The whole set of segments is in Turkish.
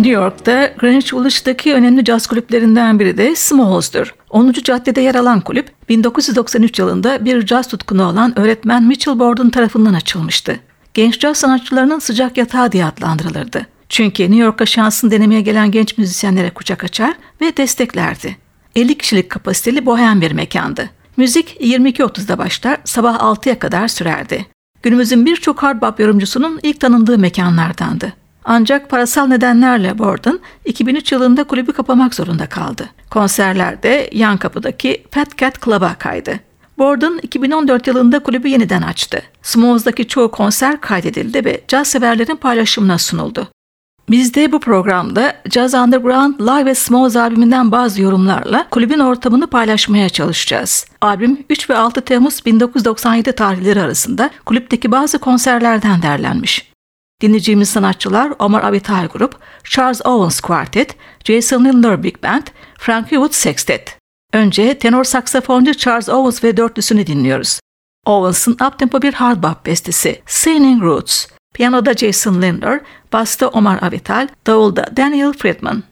New York'ta Greenwich Village'daki önemli caz kulüplerinden biri de Smalls'dur. 10. caddede yer alan kulüp 1993 yılında bir caz tutkunu olan öğretmen Mitchell Borden tarafından açılmıştı. Genç caz sanatçılarının sıcak yatağı diye adlandırılırdı. Çünkü New York'a şansını denemeye gelen genç müzisyenlere kucak açar ve desteklerdi. 50 kişilik kapasiteli bohem bir mekandı. Müzik 22.30'da başlar, sabah 6'ya kadar sürerdi. Günümüzün birçok hard bop yorumcusunun ilk tanındığı mekanlardandı. Ancak parasal nedenlerle Borden 2003 yılında kulübü kapamak zorunda kaldı. Konserler de yan kapıdaki Fat Cat Club'a kaydı. Borden 2014 yılında kulübü yeniden açtı. Smalls'daki çoğu konser kaydedildi ve caz severlerin paylaşımına sunuldu. Biz de bu programda Jazz Underground Live ve Smalls albümünden bazı yorumlarla kulübün ortamını paylaşmaya çalışacağız. Albüm 3 ve 6 Temmuz 1997 tarihleri arasında kulüpteki bazı konserlerden derlenmiş. Dinleyeceğimiz sanatçılar Omar Avital Grup, Charles Owens Quartet, Jason Lindler Big Band, Frankie Wood Sextet. Önce tenor saksafoncu Charles Owens ve dörtlüsünü dinliyoruz. Owens'ın uptempo bir hard bop bestesi Singing Roots. Piyanoda Jason Lindler, basta Omar Avital, davulda Daniel Friedman.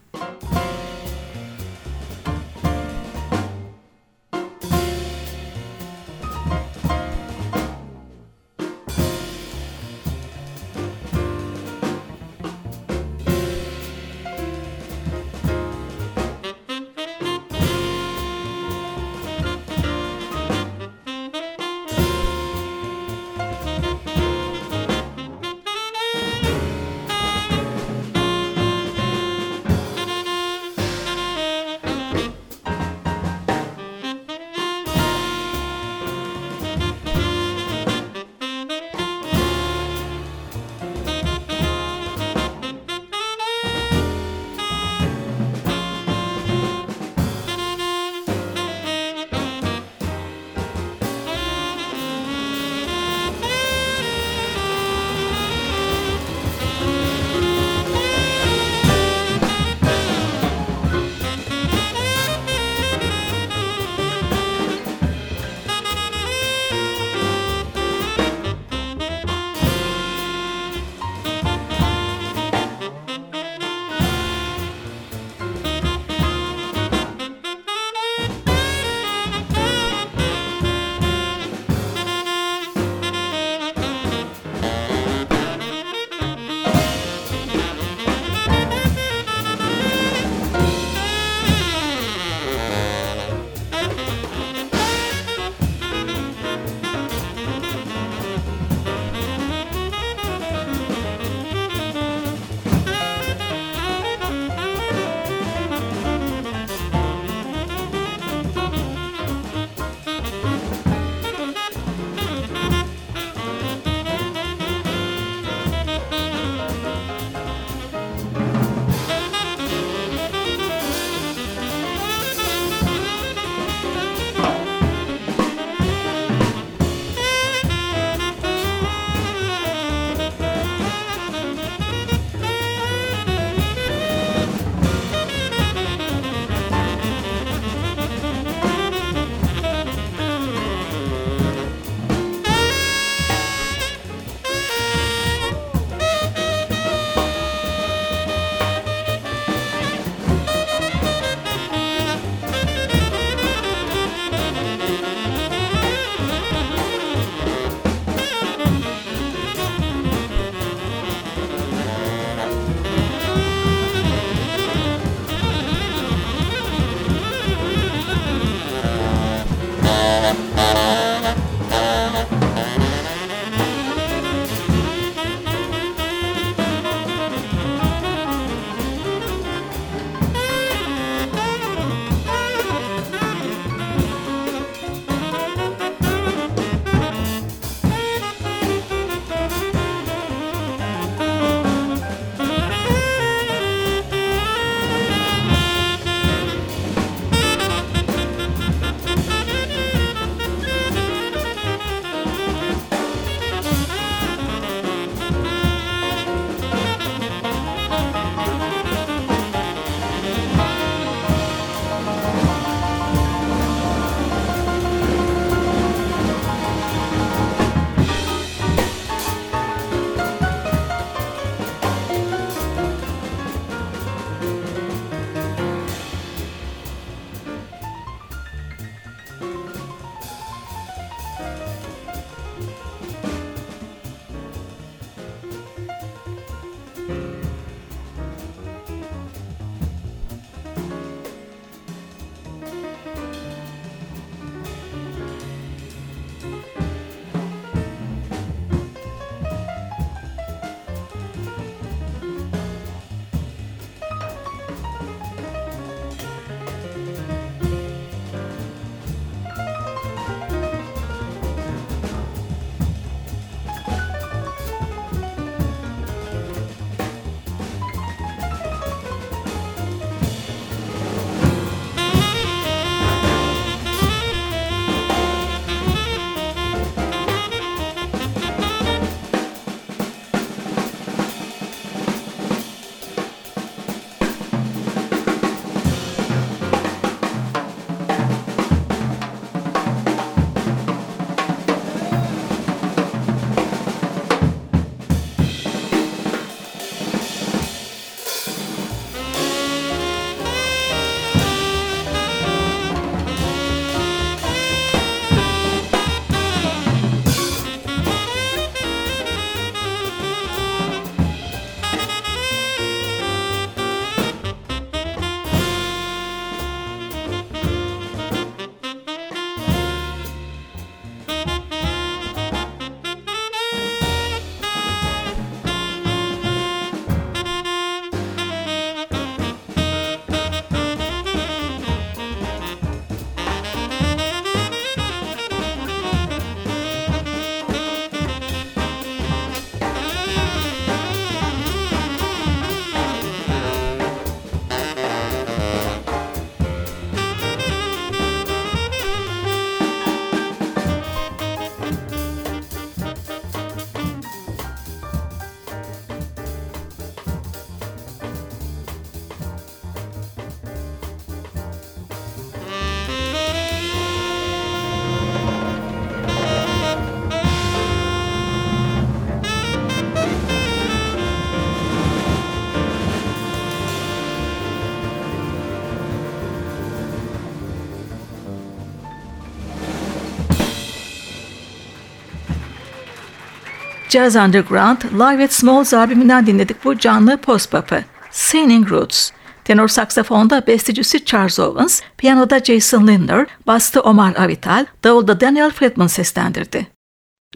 Jazz Underground Live at Smalls albümünden dinledik bu canlı post pop'ı. Singing Roots. Tenor saksafonda bestecisi Charles Owens, piyanoda Jason Lindner, bastı Omar Avital, davulda Daniel Friedman seslendirdi.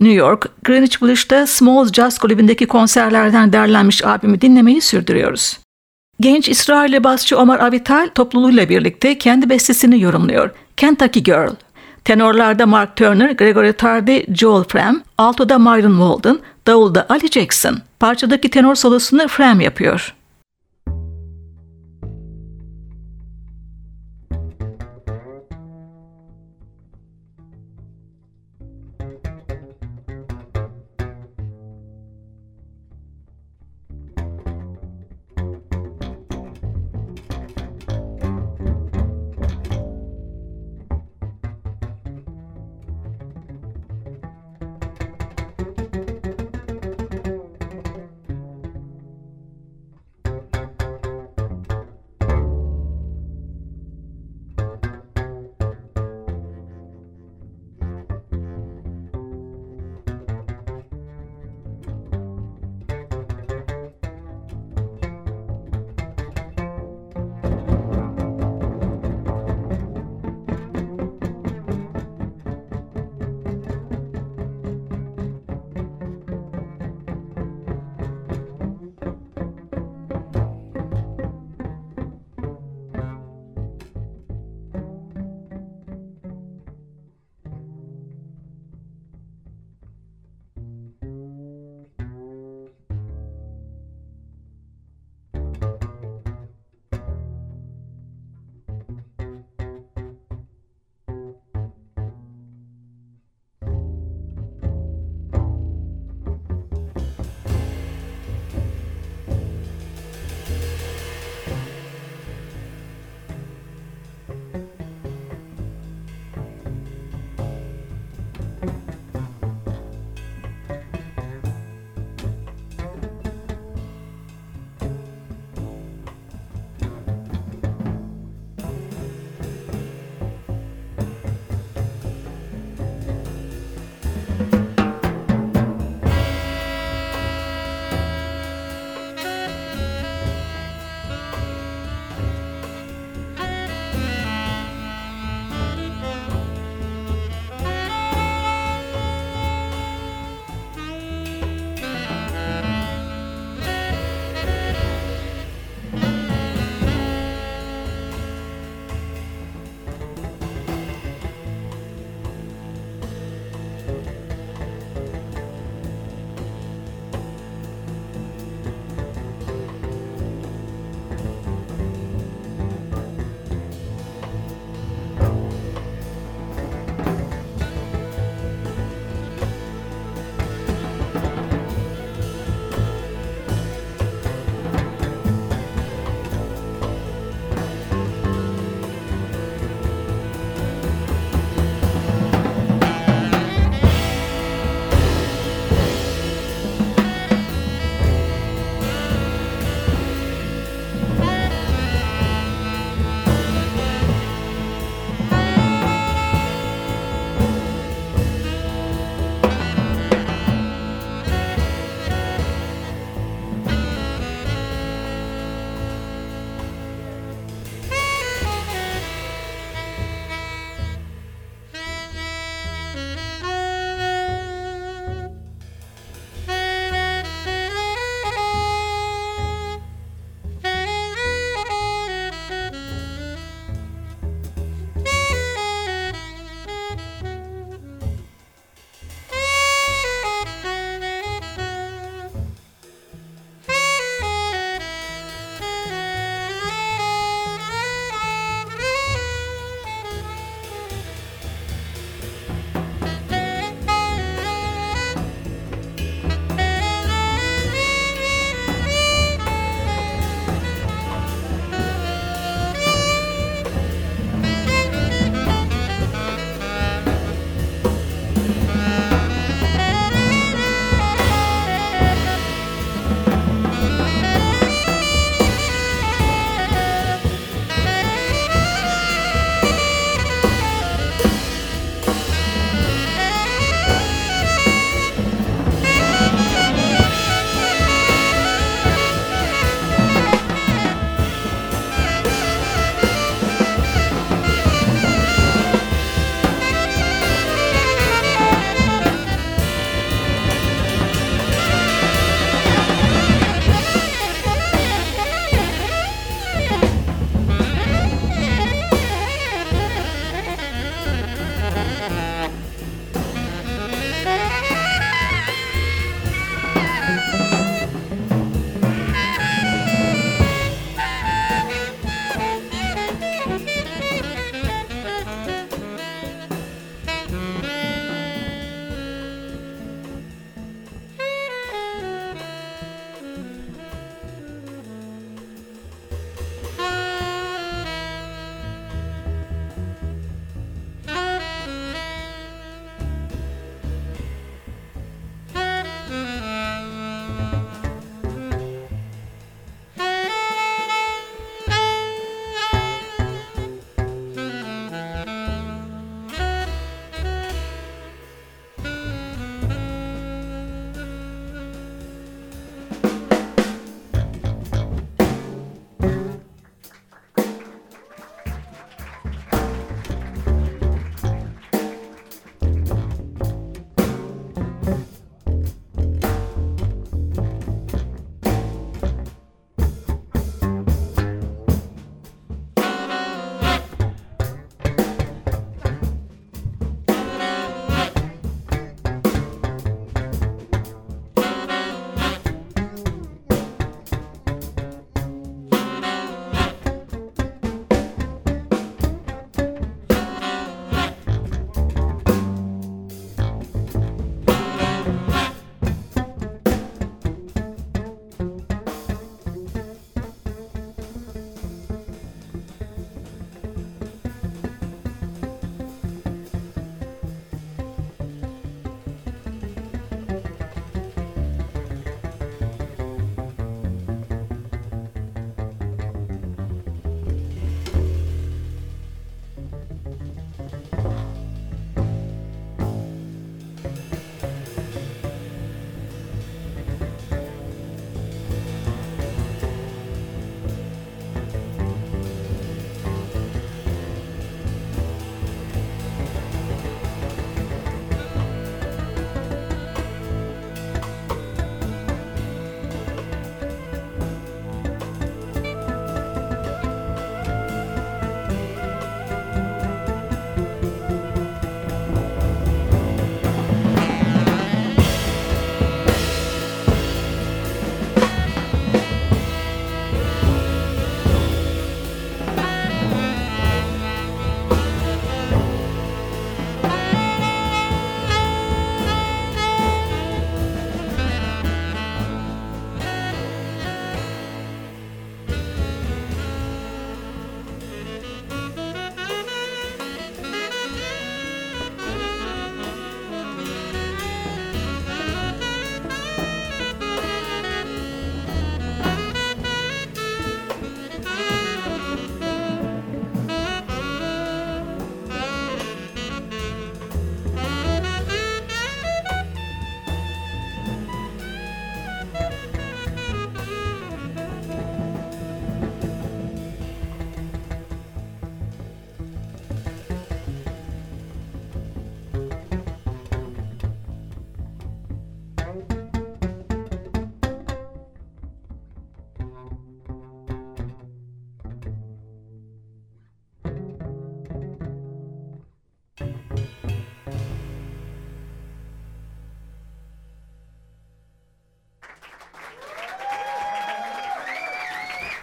New York, Greenwich Village'da Smalls Jazz Kulübü'ndeki konserlerden derlenmiş albümü dinlemeyi sürdürüyoruz. Genç İsrailli basçı Omar Avital topluluğuyla birlikte kendi bestesini yorumluyor. Kentucky Girl. Tenorlarda Mark Turner, Gregory Tardy, Joel Fram, altoda Myron Walden, davulda Ali Jackson. Parçadaki tenor solosunu Fram yapıyor.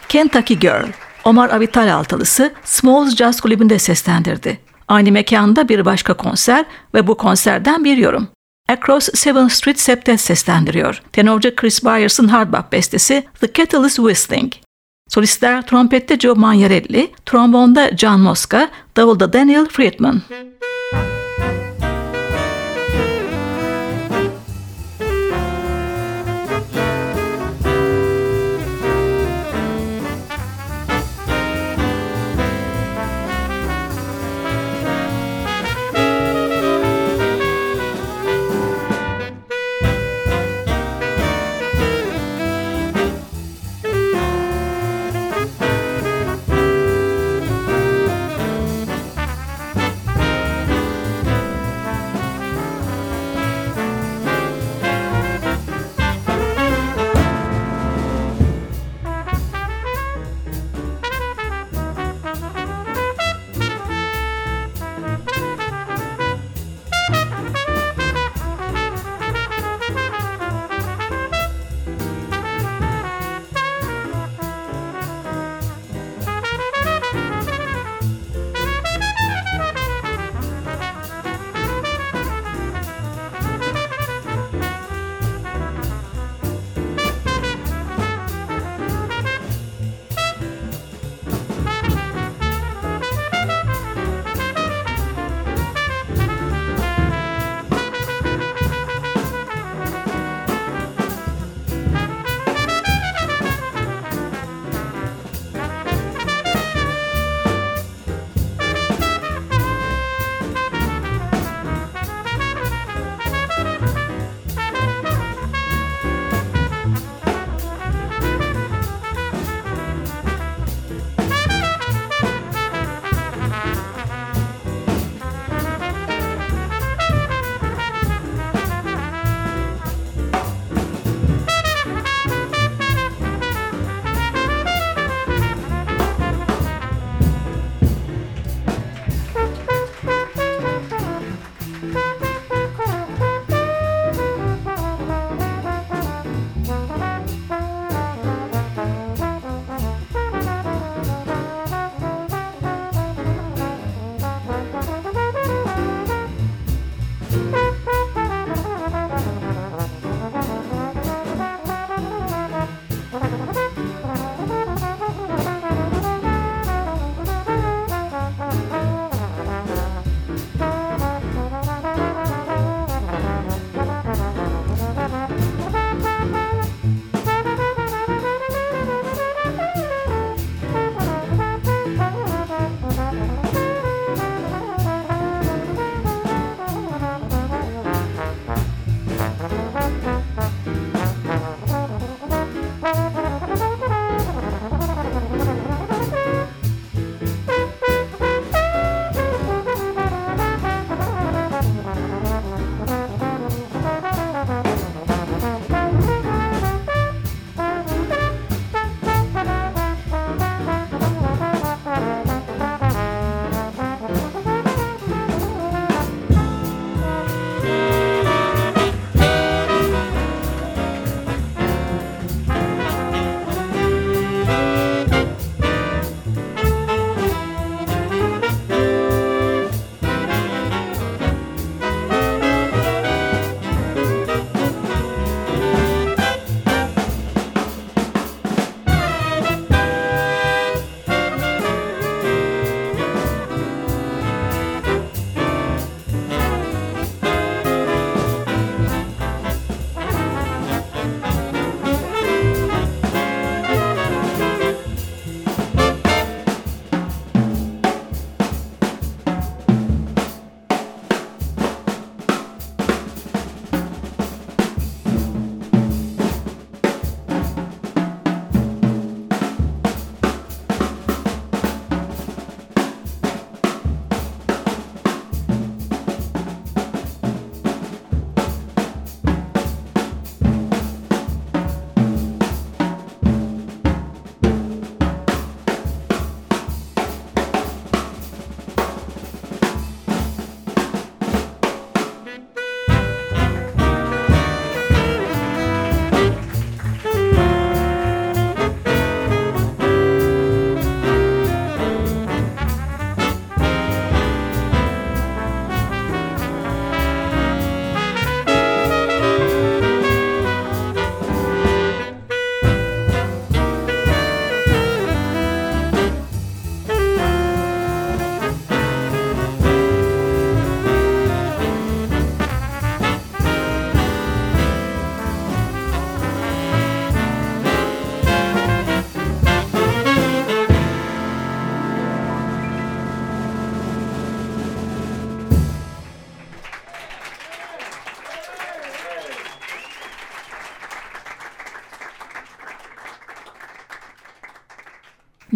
Kentucky Girl, Omar Avital altılısı Smalls Jazz Kulübü'nde seslendirdi. Aynı mekanda bir başka konser ve bu konserden bir yorum. Across Seven Street Septet seslendiriyor. Tenorcu Chris Byers'ın hard bop bestesi The Kettle is Whistling. Solistler trompette Joe Magnarelli, trombonda John Mosca, davulda Daniel Friedman.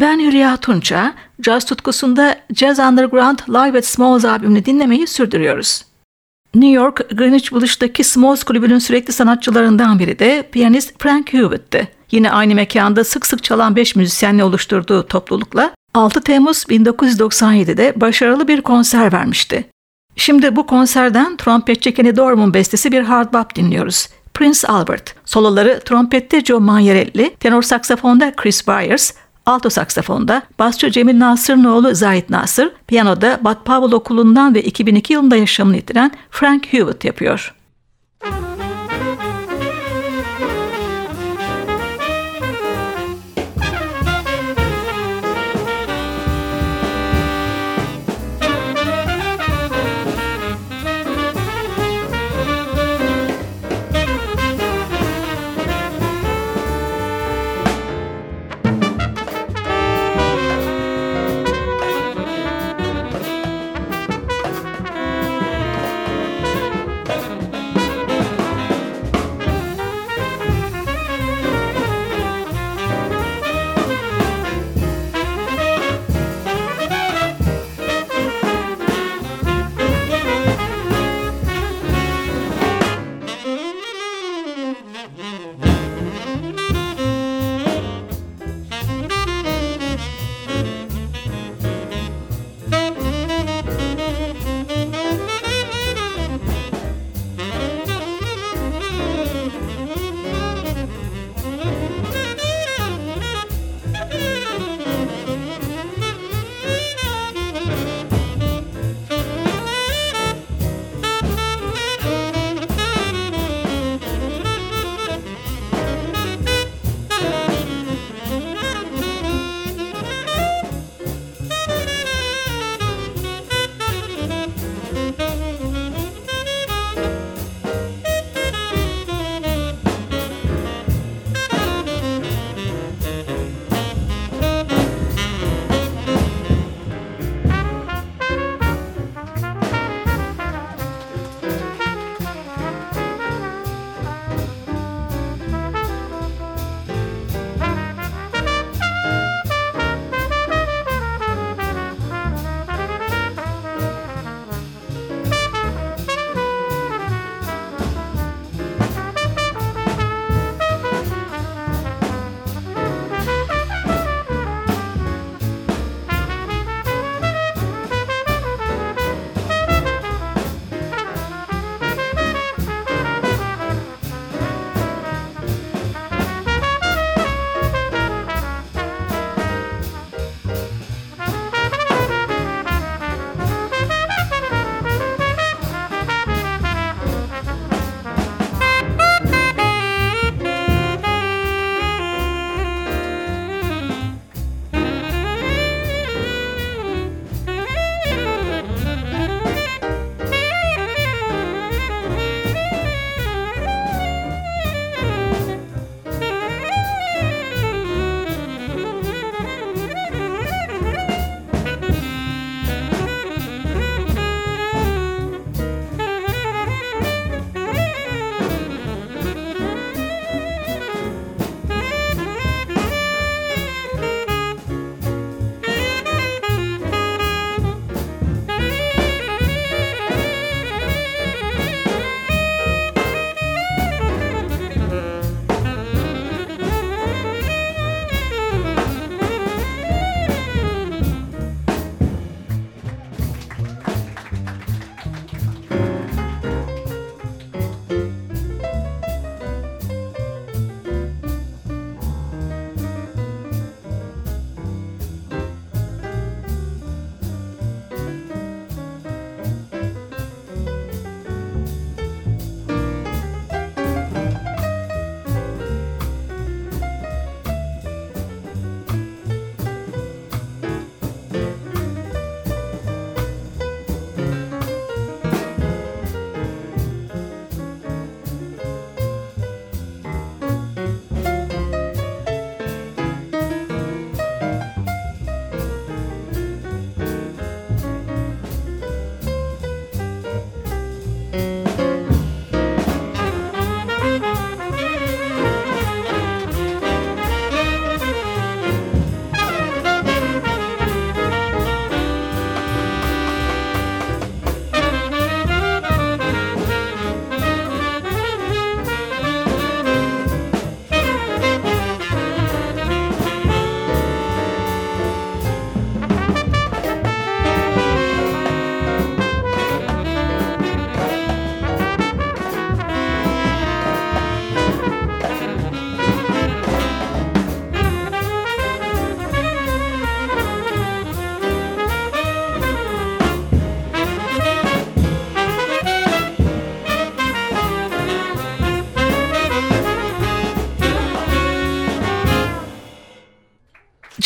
Ben Hülya Tunça, caz tutkusunda Jazz Underground Live at Smalls albümünü dinlemeyi sürdürüyoruz. New York Greenwich Village'daki Smalls kulübünün sürekli sanatçılarından biri de piyanist Frank Hewitt'ti. Yine aynı mekanda sık sık çalan 5 müzisyenle oluşturduğu toplulukla 6 Temmuz 1997'de başarılı bir konser vermişti. Şimdi bu konserden trompetçi Kenny Dorham'ın bestesi bir hard bop dinliyoruz. Prince Albert. Soloları trompette Joe Magnarelli, tenor saksafonda Chris Byers, alto saksafonda basçı Cemil Nasır'ın oğlu Zahit Nasır, piyanoda Bad Powell Okulu'ndan ve 2002 yılında yaşamını yitiren Frank Hewitt yapıyor.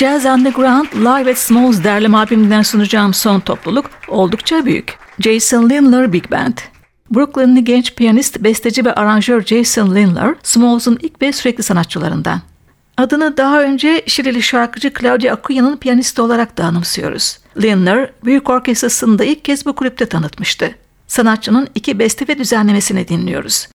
Jazz Underground Live at Smalls derleme albümünden sunacağım son topluluk oldukça büyük. Jason Lindler Big Band. Brooklyn'li genç piyanist, besteci ve aranjör Jason Lindler, Smalls'un ilk ve sürekli sanatçılarından. Adını daha önce Şilili şarkıcı Claudia Acuya'nın piyanisti olarak da anımsıyoruz. Lindler, büyük orkestrasını da ilk kez bu kulüpte tanıtmıştı. Sanatçının iki beste ve düzenlemesini dinliyoruz.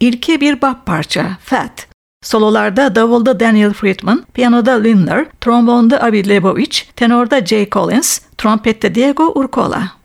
İlki bir bap parça, Fat. Sololarda davulda Daniel Friedman, piyanoda Lindner, trombonda Avi Lebovich, tenorda Jay Collins, trompette Diego Urcola.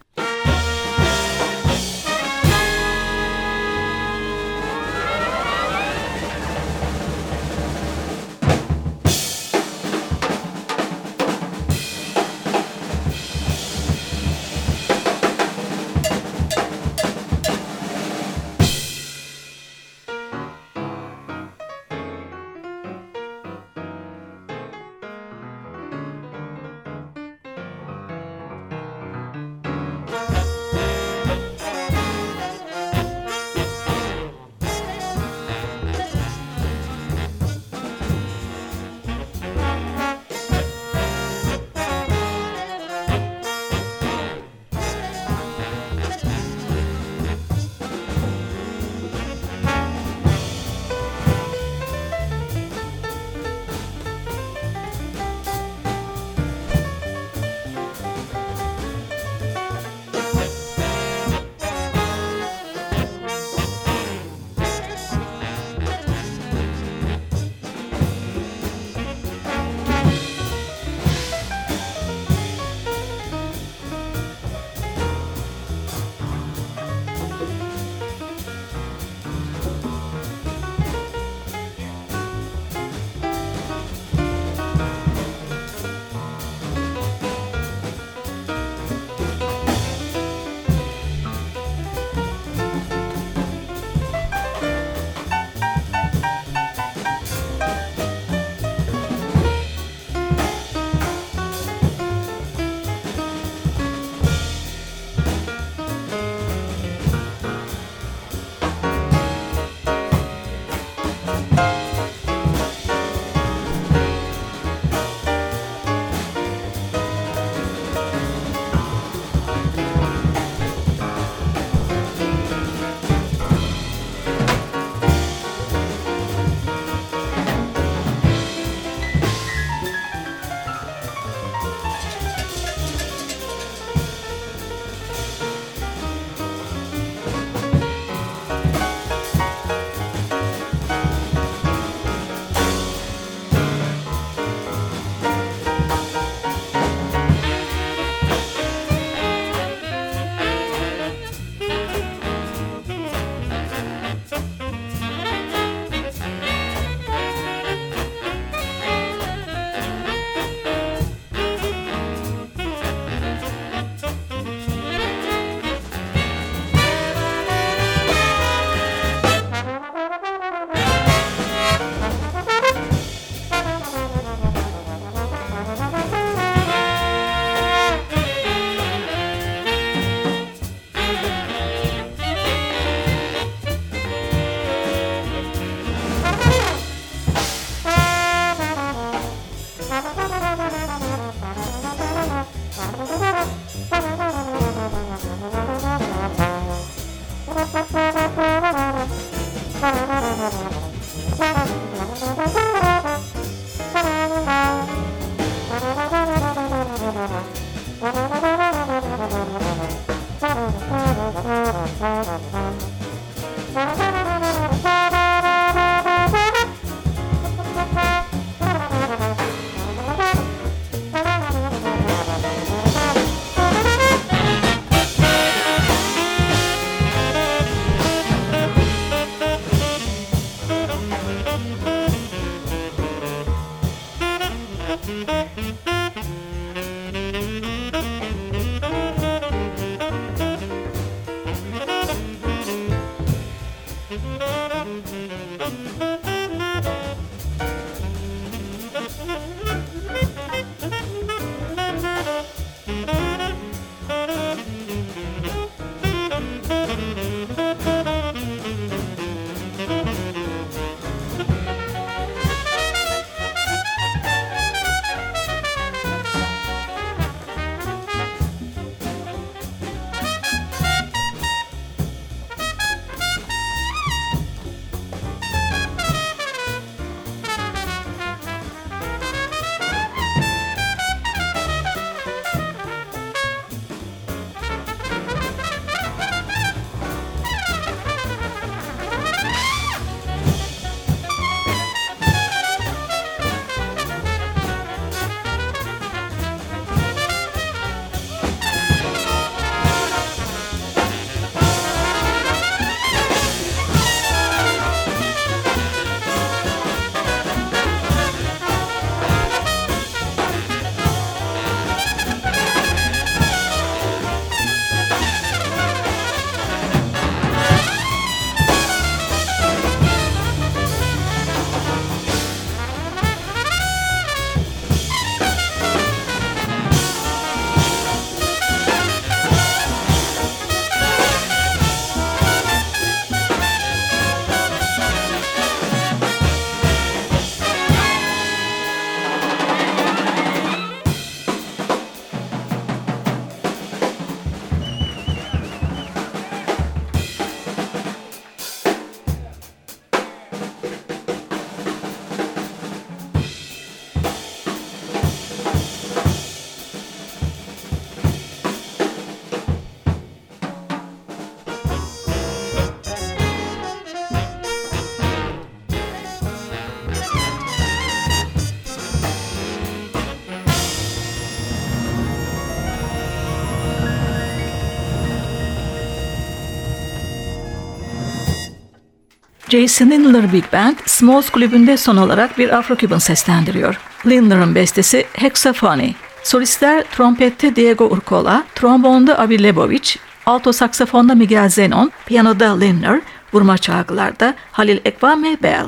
Jason Lindler Big Band, Smalls kulübünde son olarak bir Afro-Cuban seslendiriyor. Lindler'ın bestesi Hexaphony. Solistler trompette Diego Urcola, trombonda Avi Lebovic, alto saksafonda Miguel Zenon, piyanoda Lindler, vurma çalgılarda Halil Ekvame Bell.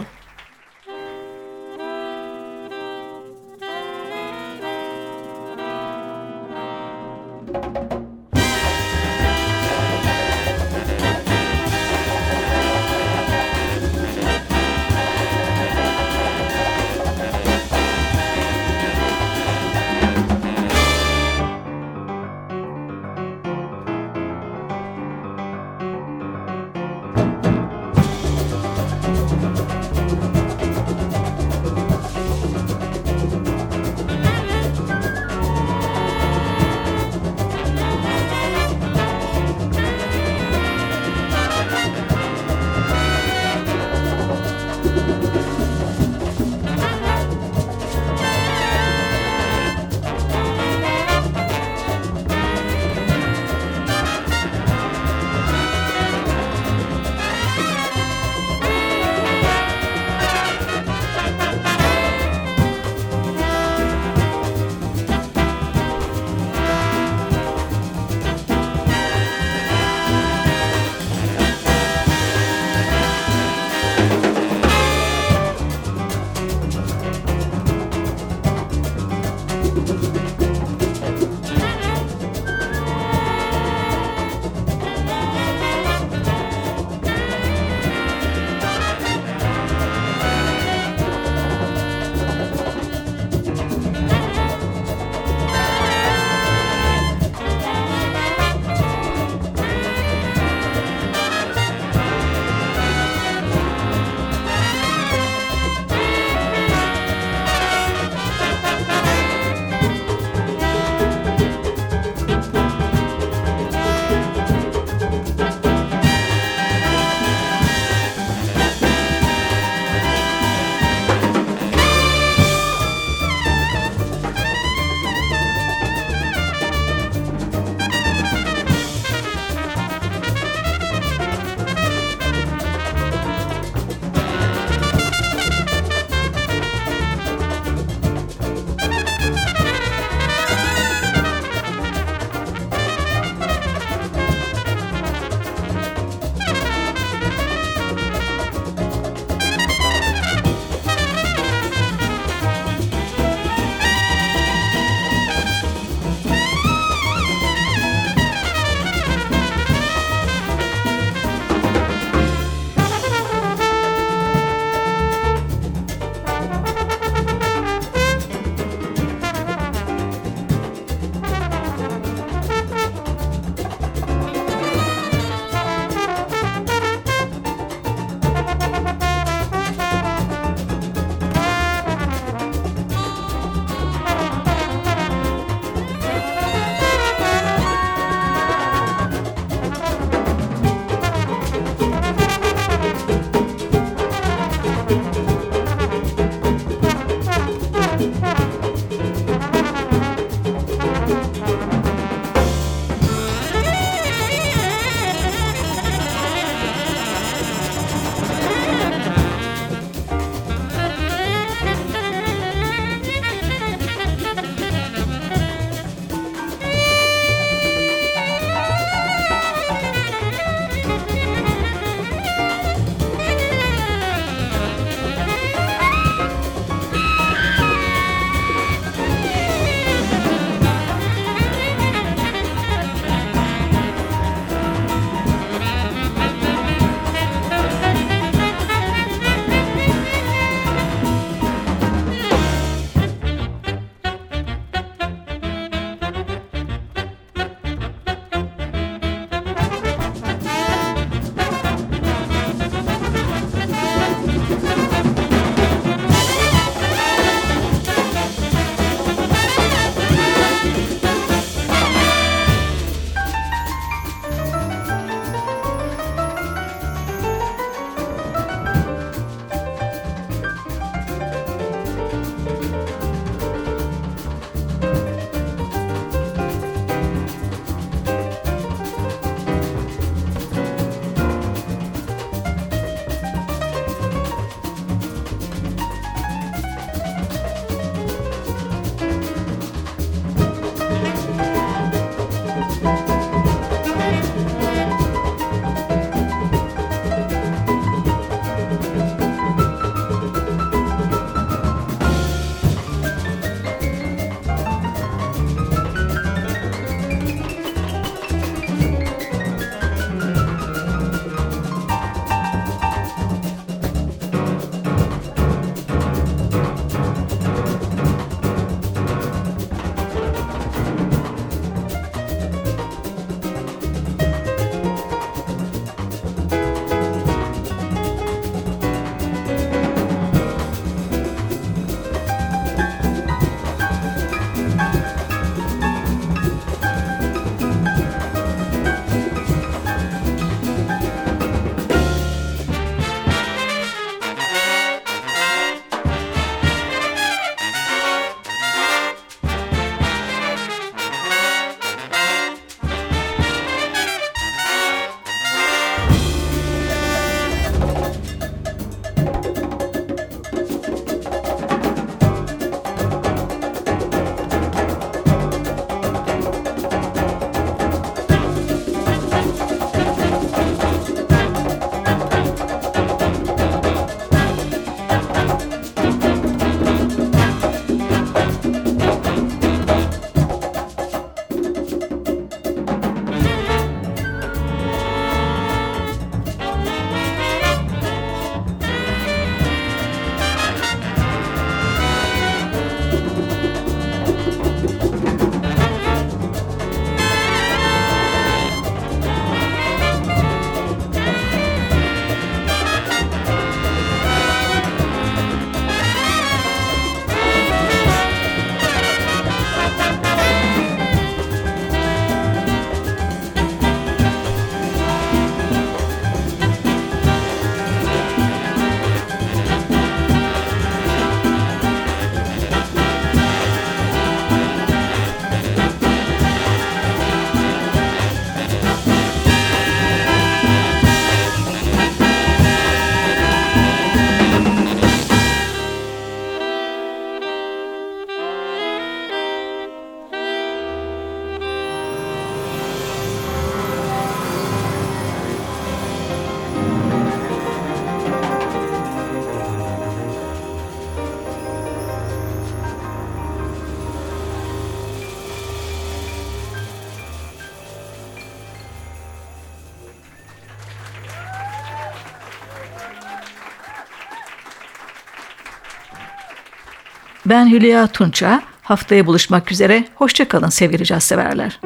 Ben Hülya Tunça. Haftaya buluşmak üzere. Hoşçakalın sevgili severler.